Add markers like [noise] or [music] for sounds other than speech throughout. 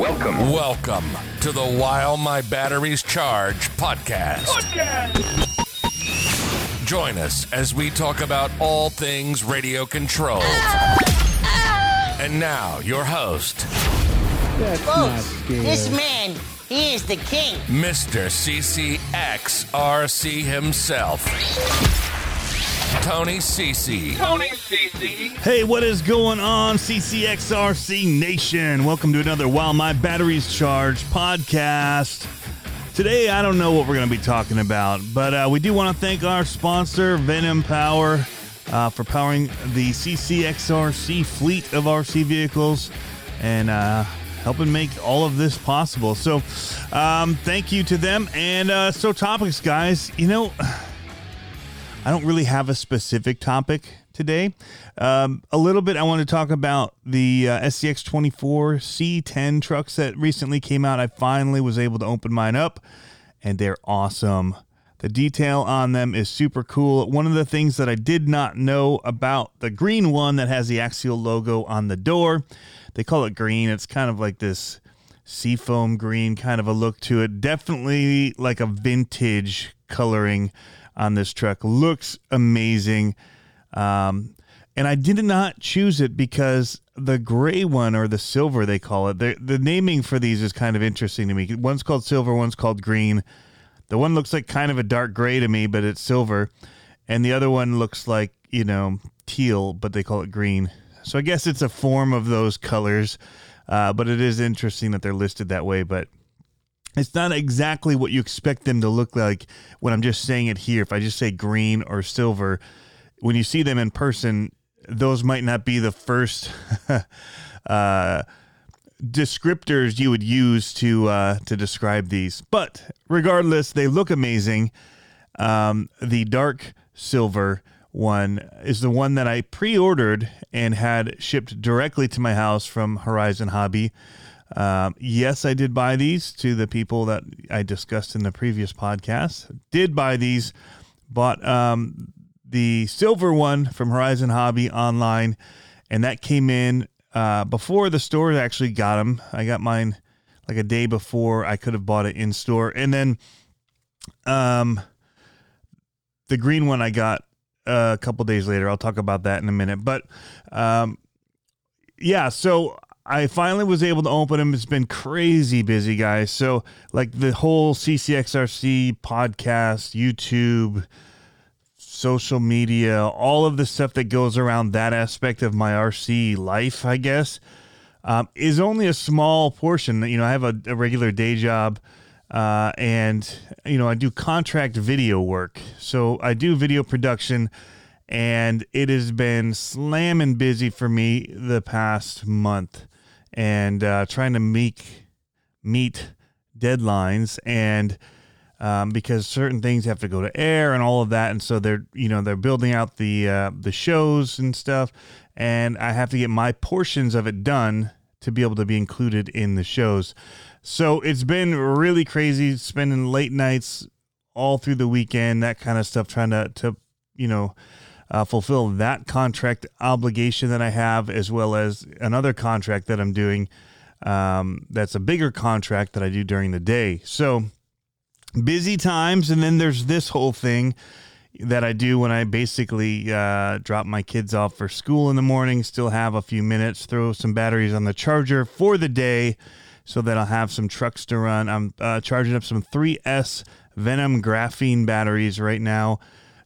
Welcome. Welcome to the While My Batteries Charge podcast. Join us as we talk about all things radio controlled. And now, your host, That's Folks, this man, he is the king. Mr. CCXRC himself, Tony CC. Tony CC. Hey, what is going on, CCXRC Nation? Welcome to another While My Batteries Charge podcast. Today, I don't know what we're going to be talking about, but uh, we do want to thank our sponsor, Venom Power, uh, for powering the CCXRC fleet of RC vehicles and uh, helping make all of this possible. So, um, thank you to them. And uh, so, topics, guys, you know. I don't really have a specific topic today. Um, a little bit, I want to talk about the uh, SCX 24 C10 trucks that recently came out. I finally was able to open mine up, and they're awesome. The detail on them is super cool. One of the things that I did not know about the green one that has the Axial logo on the door, they call it green. It's kind of like this seafoam green kind of a look to it. Definitely like a vintage coloring on this truck. Looks amazing. Um, and I did not choose it because the gray one or the silver they call it. The, the naming for these is kind of interesting to me. One's called silver, one's called green. The one looks like kind of a dark gray to me, but it's silver. And the other one looks like, you know, teal, but they call it green. So I guess it's a form of those colors. Uh, but it is interesting that they're listed that way. But it's not exactly what you expect them to look like when I'm just saying it here. If I just say green or silver, when you see them in person, those might not be the first [laughs] uh, descriptors you would use to uh, to describe these. But regardless, they look amazing. Um, the dark silver one is the one that I pre-ordered and had shipped directly to my house from Horizon Hobby. Um, yes, I did buy these to the people that I discussed in the previous podcast. Did buy these, bought um, the silver one from Horizon Hobby online, and that came in uh, before the store actually got them. I got mine like a day before I could have bought it in store, and then um, the green one I got uh, a couple days later. I'll talk about that in a minute, but um, yeah, so I finally was able to open them. It's been crazy busy, guys. So, like the whole CCXRC podcast, YouTube, social media, all of the stuff that goes around that aspect of my RC life, I guess, um, is only a small portion. You know, I have a, a regular day job. Uh, and you know, I do contract video work, so I do video production, and it has been slamming busy for me the past month and uh, trying to make meet deadlines and um, because certain things have to go to air and all of that and so they're you know they're building out the uh, the shows and stuff and I have to get my portions of it done to be able to be included in the shows. So it's been really crazy spending late nights all through the weekend that kind of stuff trying to to you know uh, fulfill that contract obligation that I have, as well as another contract that I'm doing. Um, that's a bigger contract that I do during the day. So busy times, and then there's this whole thing that I do when I basically uh, drop my kids off for school in the morning. Still have a few minutes, throw some batteries on the charger for the day, so that I'll have some trucks to run. I'm uh, charging up some 3S Venom graphene batteries right now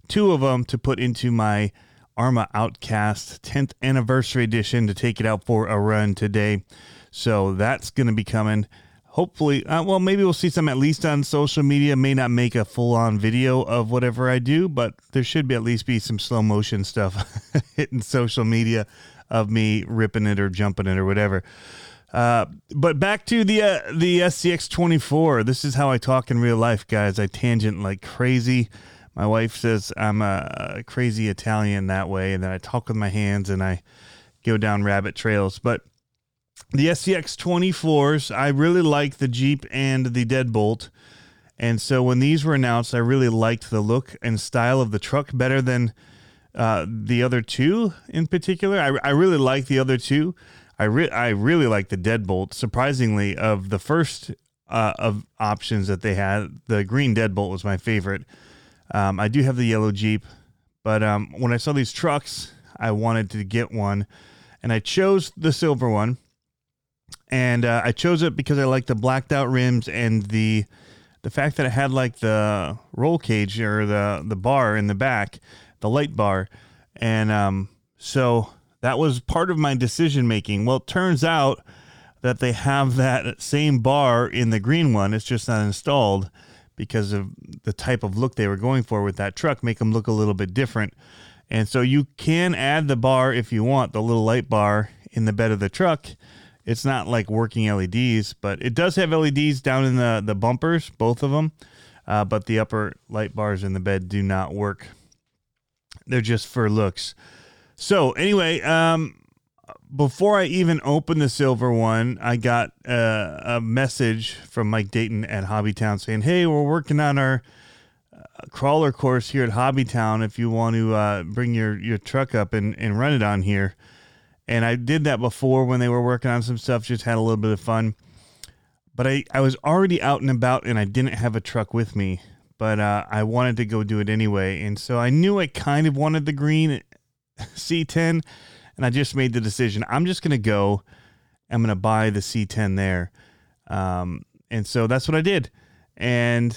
two of them to put into my ARRMA Outcast 10th anniversary edition to take it out for a run today. So that's going to be coming. Hopefully, uh, well, maybe we'll see some at least on social media. May not make a full on video of whatever I do, but there should be at least be some slow motion stuff [laughs] hitting social media of me ripping it or jumping it or whatever. Uh, but back to the uh, the SCX 24. This is how I talk in real life, guys. I tangent like crazy. My wife says I'm a crazy Italian that way, and then I talk with my hands and I go down rabbit trails. But the SCX 24s, I really like the Jeep and the Deadbolt. And so when these were announced, I really liked the look and style of the truck better than uh, the other two in particular. I, I really like the other two. I re- I really like the deadbolt. Surprisingly, of the first uh, of options that they had, the green deadbolt was my favorite. Um, I do have the yellow Jeep, but um, when I saw these trucks, I wanted to get one, and I chose the silver one. And uh, I chose it because I like the blacked out rims and the the fact that it had like the roll cage or the the bar in the back, the light bar, and um, so that was part of my decision making. Well, it turns out that they have that same bar in the green one. It's just not installed because of the type of look they were going for with that truck, make them look a little bit different. And so you can add the bar if you want, the little light bar in the bed of the truck. It's not like working LEDs, but it does have LEDs down in the, the bumpers, both of them. Uh, but the upper light bars in the bed do not work. They're just for looks. So anyway, um, before I even opened the silver one, I got uh, a message from Mike Dayton at Hobbytown saying, "Hey, we're working on our uh, crawler course here at Hobbytown. If you want to uh, bring your your truck up and, and run it on here." And I did that before when they were working on some stuff. Just had a little bit of fun. But I, I was already out and about and I didn't have a truck with me. But uh, I wanted to go do it anyway. And so I knew I kind of wanted the green [laughs] C10 and I just made the decision. I'm just going to go. I'm going to buy the C10 there. Um, and so that's what I did. And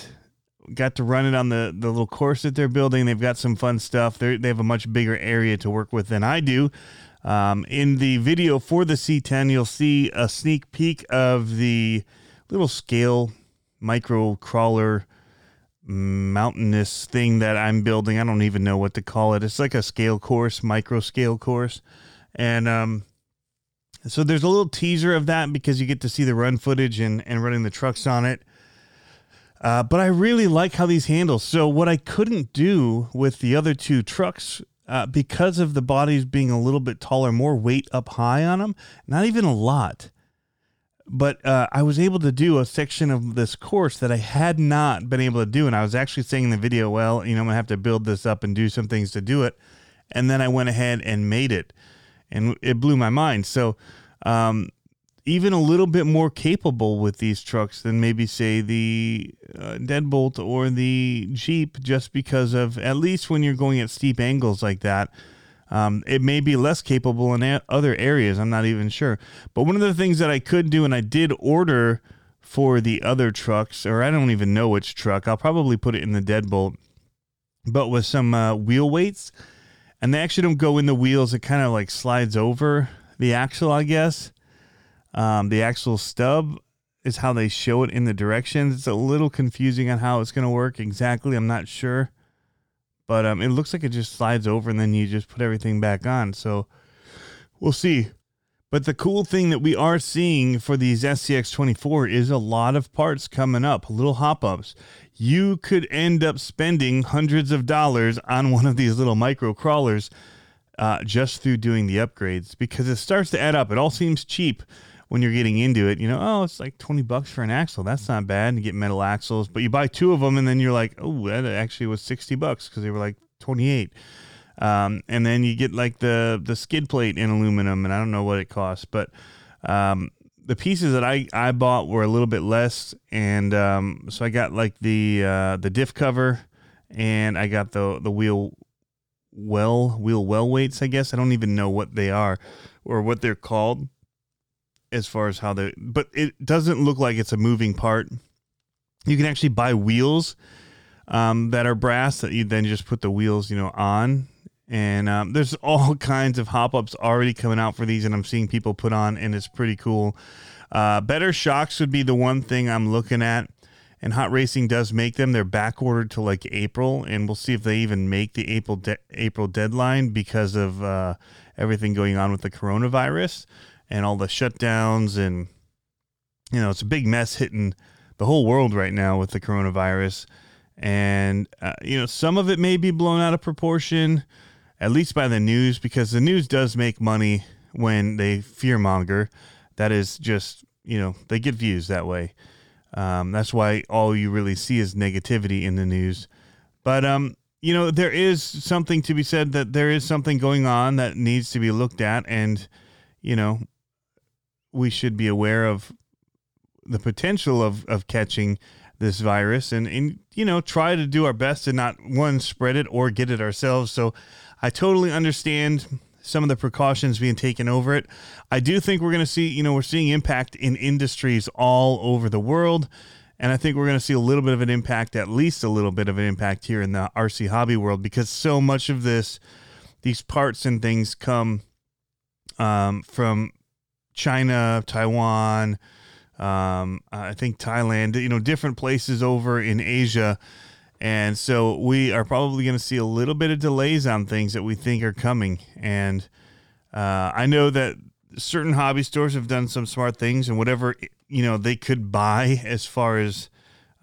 got to run it on the, the little course that they're building. They've got some fun stuff. they they have a much bigger area to work with than I do. Um, in the video for the C10, you'll see a sneak peek of the little scale micro crawler mountainous thing that I'm building. I don't even know what to call it. It's like a scale course, micro scale course. And um, so there's a little teaser of that because you get to see the run footage and, and running the trucks on it. Uh, but I really like how these handle. So what I couldn't do with the other two trucks, uh, because of the bodies being a little bit taller, more weight up high on them, not even a lot. But uh, I was able to do a section of this course that I had not been able to do. And I was actually saying in the video, well, you know, I'm going to have to build this up and do some things to do it. And then I went ahead and made it and it blew my mind. So, um, even a little bit more capable with these trucks than maybe say the uh, Deadbolt or the Jeep, just because of at least when you're going at steep angles like that. Um, it may be less capable in a- other areas. I'm not even sure. But one of the things that I could do, and I did order for the other trucks, or I don't even know which truck. I'll probably put it in the Deadbolt, but with some uh, wheel weights and they actually don't go in the wheels. It kind of like slides over the axle, I guess. Um, the axle stub is how they show it in the directions. It's a little confusing on how it's going to work exactly. I'm not sure, but um, it looks like it just slides over and then you just put everything back on. So we'll see. But the cool thing that we are seeing for these SCX 24 is a lot of parts coming up, little hop ups you could end up spending hundreds of dollars on one of these little micro crawlers uh, just through doing the upgrades because it starts to add up. It all seems cheap when you're getting into it. You know, oh, it's like 20 bucks for an axle. That's not bad. You get metal axles, but you buy two of them and then you're like, oh, that actually was 60 bucks because they were like 28. Um, and then you get like the the skid plate in aluminum, and I don't know what it costs, but um, the pieces that I, I bought were a little bit less, and um, so I got like the uh, the diff cover, and I got the the wheel well wheel well weights. I guess I don't even know what they are or what they're called as far as how they. But it doesn't look like it's a moving part. You can actually buy wheels um, that are brass that you then just put the wheels you know on and um, there's [laughs] all kinds of hop ups already coming out for these, and I'm seeing people put on, and it's pretty cool. Uh, better shocks would be the one thing I'm looking at, and Hot Racing does make them. They're back ordered to like April, and we'll see if they even make the April de- April deadline because of uh, everything going on with the coronavirus and all the shutdowns, and you know it's a big mess hitting the whole world right now with the coronavirus, and uh, you know some of it may be blown out of proportion at least by the news, because the news does make money when they fearmonger. That is just, you know, they get views that way. Um, that's why all you really see is negativity in the news. But, um, you know, there is something to be said that there is something going on that needs to be looked at. And, you know, we should be aware of the potential of, of catching this virus and, and, you know, try to do our best to not, one, spread it or get it ourselves. So I totally understand some of the precautions being taken over it. I do think we're going to see, you know, we're seeing impact in industries all over the world. And I think we're going to see a little bit of an impact, at least a little bit of an impact here in the RC hobby world, because so much of this, these parts and things come um, from China, Taiwan, um, I think Thailand, you know, different places over in Asia. And so we are probably going to see a little bit of delays on things that we think are coming. And uh, I know that certain hobby stores have done some smart things and whatever, you know, they could buy as far as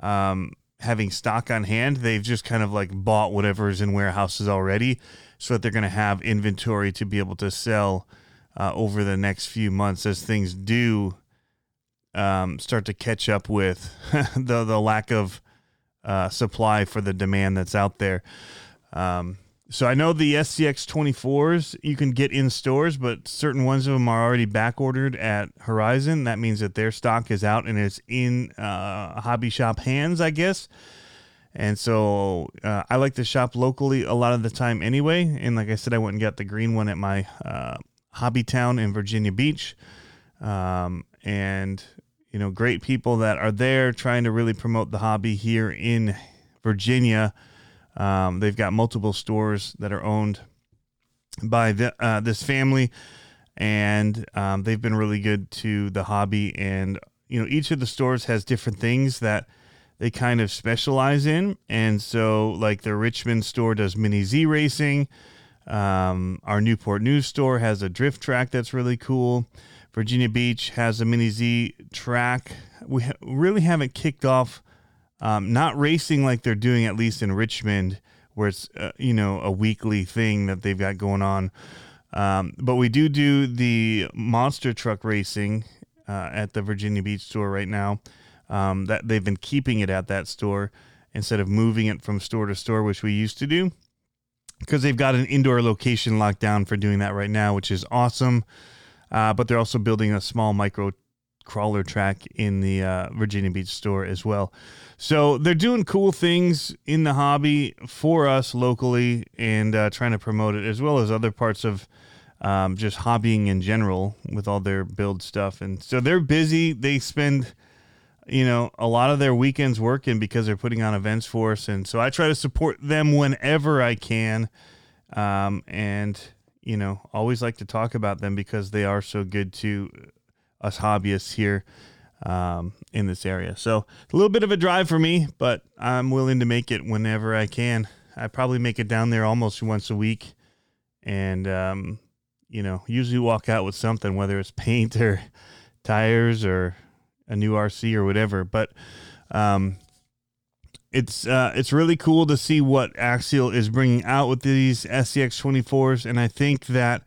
um, having stock on hand, they've just kind of like bought whatever is in warehouses already so that they're going to have inventory to be able to sell uh, over the next few months as things do um, start to catch up with [laughs] the, the lack of uh, supply for the demand that's out there. Um, so I know the SCX 24s you can get in stores, but certain ones of them are already back ordered at Horizon. That means that their stock is out and it's in uh, hobby shop hands, I guess. And so uh, I like to shop locally a lot of the time anyway. And like I said, I went and got the green one at my uh, Hobbytown in Virginia Beach. Um, and you know, great people that are there trying to really promote the hobby here in Virginia. Um, they've got multiple stores that are owned by the, uh, this family, and um, they've been really good to the hobby. And you know, each of the stores has different things that they kind of specialize in. And so, like the Richmond store does mini Z racing. Um, our Newport News store has a drift track that's really cool. Virginia Beach has a mini Z track. We ha- really haven't kicked off, um, not racing like they're doing at least in Richmond, where it's uh, you know a weekly thing that they've got going on. Um, but we do do the monster truck racing uh, at the Virginia Beach store right now. Um, that they've been keeping it at that store instead of moving it from store to store, which we used to do, because they've got an indoor location locked down for doing that right now, which is awesome. Uh, but they're also building a small micro crawler track in the uh, Virginia Beach store as well. So they're doing cool things in the hobby for us locally and uh, trying to promote it as well as other parts of um, just hobbying in general with all their build stuff. And so they're busy. They spend, you know, a lot of their weekends working because they're putting on events for us. And so I try to support them whenever I can. Um, and you know, always like to talk about them because they are so good to us hobbyists here um, in this area. So a little bit of a drive for me, but I'm willing to make it whenever I can. I probably make it down there almost once a week, and um, you know, usually walk out with something, whether it's paint or tires or a new RC or whatever. But um, it's uh, it's really cool to see what Axial is bringing out with these SCX 24s, and I think that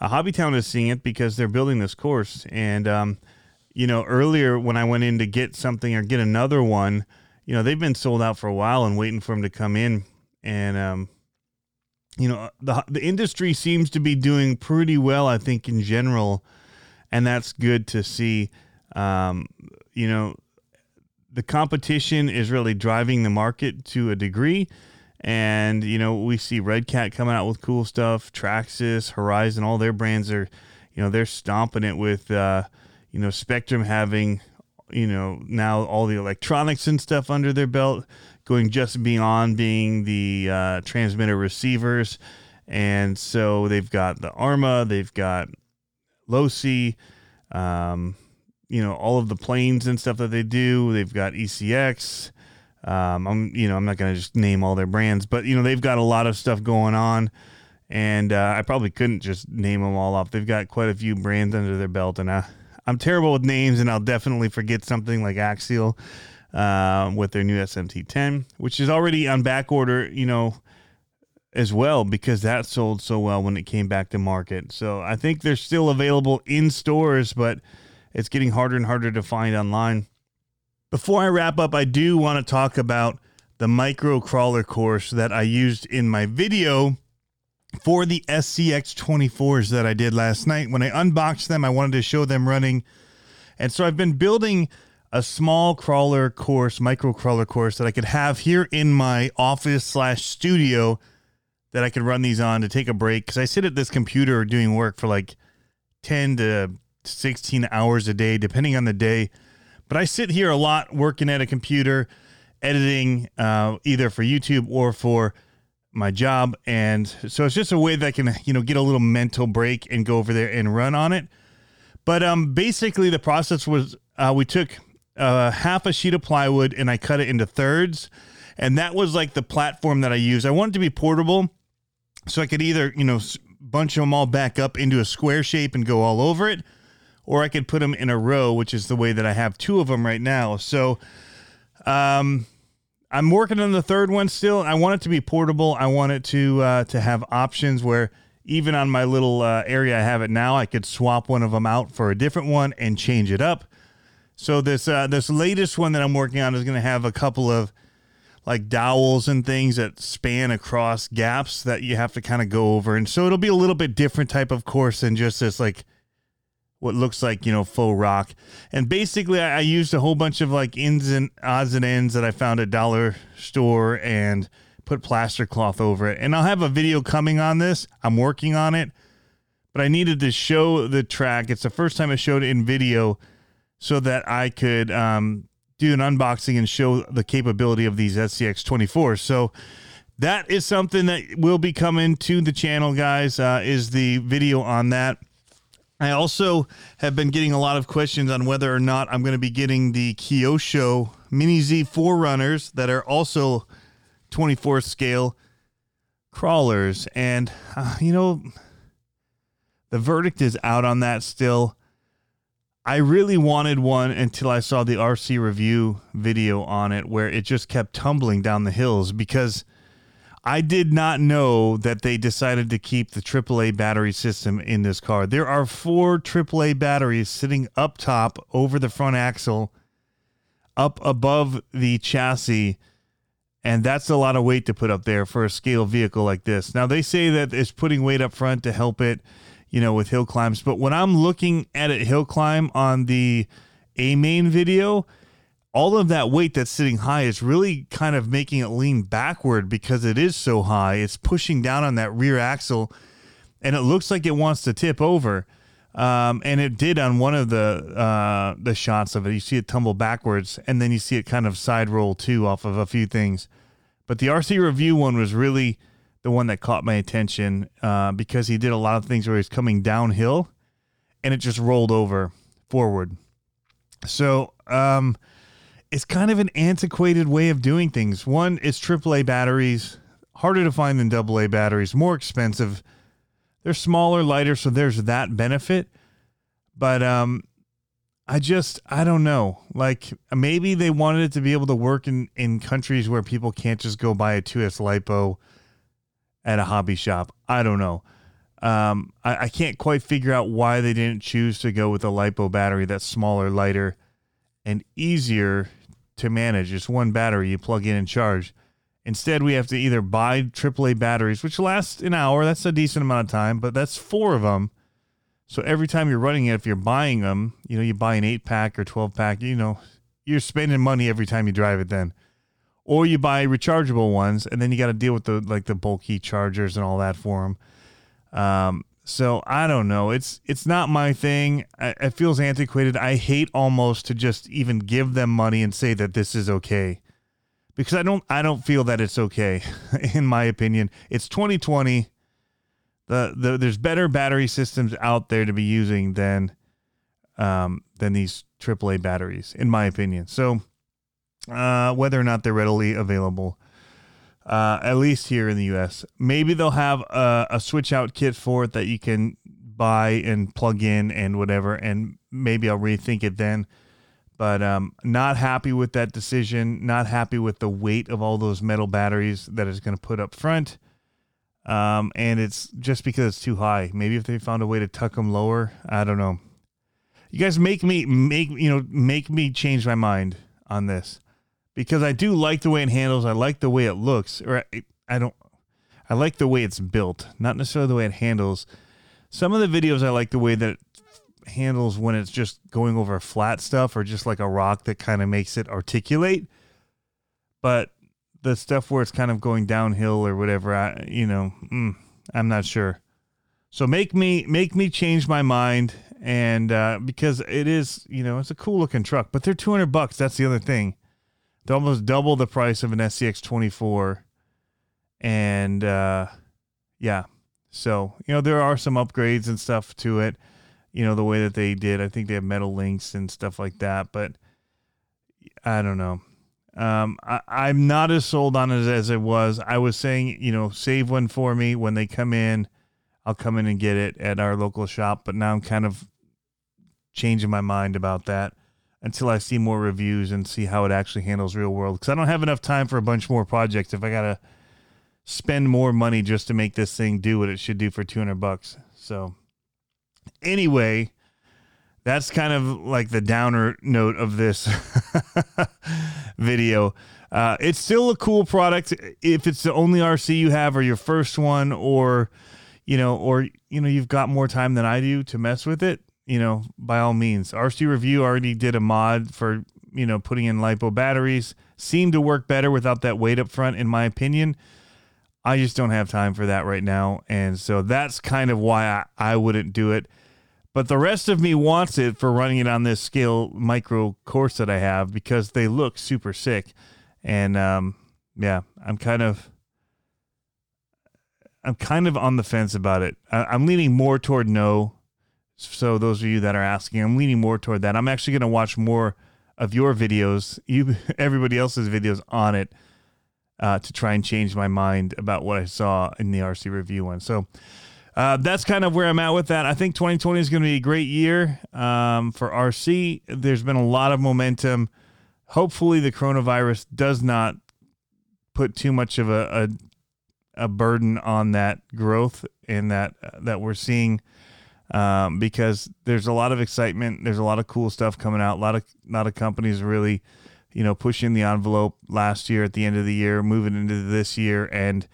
Hobbytown is seeing it because they're building this course. And um, you know, earlier when I went in to get something or get another one, you know, they've been sold out for a while and waiting for them to come in. And um, you know, the the industry seems to be doing pretty well, I think, in general, and that's good to see. Um, you know, the competition is really driving the market to a degree. And, you know, we see Red Cat coming out with cool stuff, Traxxas, Horizon, all their brands are, you know, they're stomping it with, uh, you know, Spektrum having, you know, now all the electronics and stuff under their belt, going just beyond being the uh, transmitter receivers. And so they've got the ARRMA, they've got Losi, um, you know all of the planes and stuff that they do. They've got ECX. Um, I'm you know I'm not gonna just name all their brands, but you know they've got a lot of stuff going on, and uh, I probably couldn't just name them all off. They've got quite a few brands under their belt, and I, I'm terrible with names, and I'll definitely forget something like Axial uh, with their new SMT10, which is already on back order. You know as well because that sold so well when it came back to market. So I think they're still available in stores, but it's getting harder and harder to find online. Before I wrap up, I do want to talk about the micro crawler course that I used in my video for the SCX 24s that I did last night. When I unboxed them, I wanted to show them running. And so I've been building a small crawler course, micro crawler course that I could have here in my office slash studio that I could run these on to take a break. Cause I sit at this computer doing work for like 10 to 16 hours a day, depending on the day. But I sit here a lot working at a computer, editing uh, either for YouTube or for my job. And so it's just a way that I can, you know, get a little mental break and go over there and run on it. But um, basically, the process was uh, we took uh, half a sheet of plywood and I cut it into thirds. And that was like the platform that I used. I wanted to be portable so I could either, you know, bunch them all back up into a square shape and go all over it, or I could put them in a row, which is the way that I have two of them right now. So, um, I'm working on the third one still. I want it to be portable. I want it to uh, to have options where even on my little uh, area I have it now, I could swap one of them out for a different one and change it up. So this uh, this latest one that I'm working on is going to have a couple of like dowels and things that span across gaps that you have to kind of go over, and so it'll be a little bit different type of course than just this like what looks like you know faux rock. And basically, I, I used a whole bunch of like ins and odds and ends that I found at dollar store and put plaster cloth over it. And I'll have a video coming on this. I'm working on it, but I needed to show the track. It's the first time I showed it in video so that I could um, do an unboxing and show the capability of these SCX 24. So that is something that will be coming to the channel, guys. Uh, is the video on that? I also have been getting a lot of questions on whether or not I'm going to be getting the Kyosho Mini Z 4Runners that are also 24 scale crawlers. And, uh, you know, the verdict is out on that still. I really wanted one until I saw the RC review video on it where it just kept tumbling down the hills because I did not know that they decided to keep the AAA battery system in this car. There are four AAA batteries sitting up top over the front axle, up above the chassis. And that's a lot of weight to put up there for a scale vehicle like this. Now, they say that it's putting weight up front to help it you know, with hill climbs. But when I'm looking at it hill climb on the AMain video, all of that weight that's sitting high is really kind of making it lean backward because it is so high. It's pushing down on that rear axle and it looks like it wants to tip over. Um, and it did on one of the uh, the shots of it. You see it tumble backwards, and then you see it kind of side roll too off of a few things. But the RC review one was really the one that caught my attention uh, because he did a lot of things where he's coming downhill and it just rolled over forward. So um, it's kind of an antiquated way of doing things. One, it's AAA batteries, harder to find than AA batteries, more expensive. They're smaller, lighter, so there's that benefit. But um, I just I don't know. Like maybe they wanted it to be able to work in in countries where people can't just go buy a 2S lipo at a hobby shop. I don't know. Um, I, I can't quite figure out why they didn't choose to go with a lipo battery that's smaller, lighter, and easier to manage. Just one battery you plug in and charge. Instead, we have to either buy AAA batteries, which last an hour. That's a decent amount of time, but that's four of them. So every time you're running it, if you're buying them, you know, you buy an eight pack or 12 pack, you know, you're spending money every time you drive it then or you buy rechargeable ones, and then you got to deal with the like the bulky chargers and all that for them. Um, so I don't know. It's it's not my thing. I, it feels antiquated. I hate almost to just even give them money and say that this is okay, because I don't I don't feel that it's okay. [laughs] In my opinion, it's 2020. The, the there's better battery systems out there to be using than um, than these AAA batteries, in my opinion. So uh, whether or not they're readily available. Uh, at least here in the U.S. Maybe they'll have a, a, switch out kit for it that you can buy and plug in and whatever, and maybe I'll rethink it then. But um, not happy with that decision. Not happy with the weight of all those metal batteries that it's going to put up front. Um, and it's just because it's too high. Maybe if they found a way to tuck them lower, I don't know. You guys make me make you know make me change my mind on this because I do like the way it handles. I like the way it looks. Or I, I don't. I like the way it's built, not necessarily the way it handles. Some of the videos I like the way that it handles when it's just going over flat stuff or just like a rock that kind of makes it articulate. But the stuff where it's kind of going downhill or whatever, I, you know, mm, I'm not sure. So make me make me change my mind, and uh, because it is, you know, it's a cool looking truck, but they're 200 bucks. That's the other thing. Almost double the price of an SCX 24, and uh, yeah. So you know there are some upgrades and stuff to it. You know the way that they did. I think they have metal links and stuff like that, but I don't know. Um, I, I'm not as sold on it as it was. I was saying, you know, save one for me when they come in I'll come in and get it at our local shop. But now I'm kind of changing my mind about that until I see more reviews and see how it actually handles real world. Because I don't have enough time for a bunch more projects if I gotta spend more money just to make this thing do what it should do for 200 bucks. So anyway, that's kind of like the downer note of this [laughs] video. Uh, it's still a cool product if it's the only RC you have or your first one or you know, or you know, you've got more time than I do to mess with it, you know, by all means. RC Review already did a mod for, you know, putting in lipo batteries. Seemed to work better without that weight up front, in my opinion. I just don't have time for that right now. And so that's kind of why I, I wouldn't do it. But the rest of me wants it for running it on this scale micro course that I have because they look super sick. And um, yeah, I'm kind of I'm kind of on the fence about it. I, am leaning more toward no. So those of you that are asking, I'm leaning more toward that. I'm actually going to watch more of your videos, you [laughs] everybody else's videos on it, uh, to try and change my mind about what I saw in the RC review one. So uh, that's kind of where I'm at with that. I think 2020 is going to be a great year um, for RC. There's been a lot of momentum. Hopefully, the coronavirus does not put too much of a, a a burden on that growth and that that we're seeing um, because there's a lot of excitement. There's a lot of cool stuff coming out. A lot of lot of companies really, you know, pushing the envelope last year at the end of the year, moving into this year, and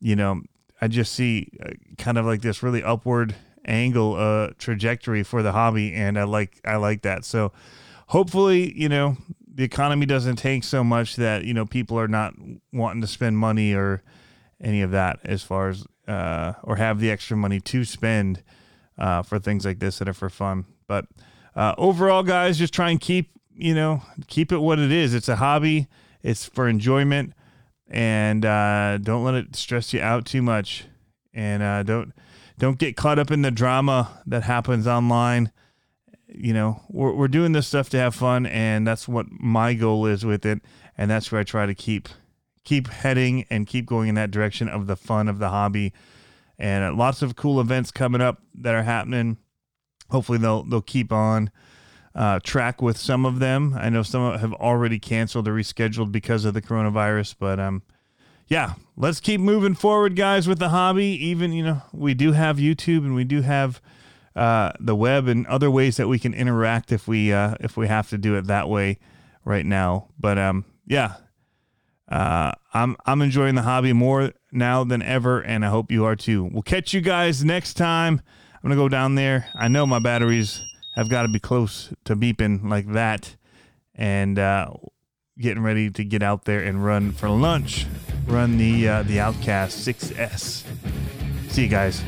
you know, I just see uh, kind of like this really upward angle uh trajectory for the hobby and I like I like that. So hopefully, you know, the economy doesn't tank so much that, you know, people are not wanting to spend money or any of that as far as uh, or have the extra money to spend uh, for things like this that are for fun. But uh, overall, guys, just try and keep you know keep it what it is. It's a hobby. It's for enjoyment, and uh, don't let it stress you out too much. And uh, don't don't get caught up in the drama that happens online. You know, we're we're doing this stuff to have fun, and that's what my goal is with it, and that's where I try to keep keep heading and keep going in that direction of the fun of the hobby. And uh, lots of cool events coming up that are happening. Hopefully they'll they'll keep on uh, track with some of them. I know some have already canceled or rescheduled because of the coronavirus, but um, yeah, let's keep moving forward, guys, with the hobby. Even you know we do have YouTube and we do have uh, the web and other ways that we can interact if we uh, if we have to do it that way right now. But um, yeah, uh, I'm I'm enjoying the hobby more now than ever, and I hope you are too. We'll catch you guys next time. I'm gonna go down there. I know my batteries have got to be close to beeping like that, and uh, getting ready to get out there and run for lunch. Run the uh, the Outcast 6S. See you guys.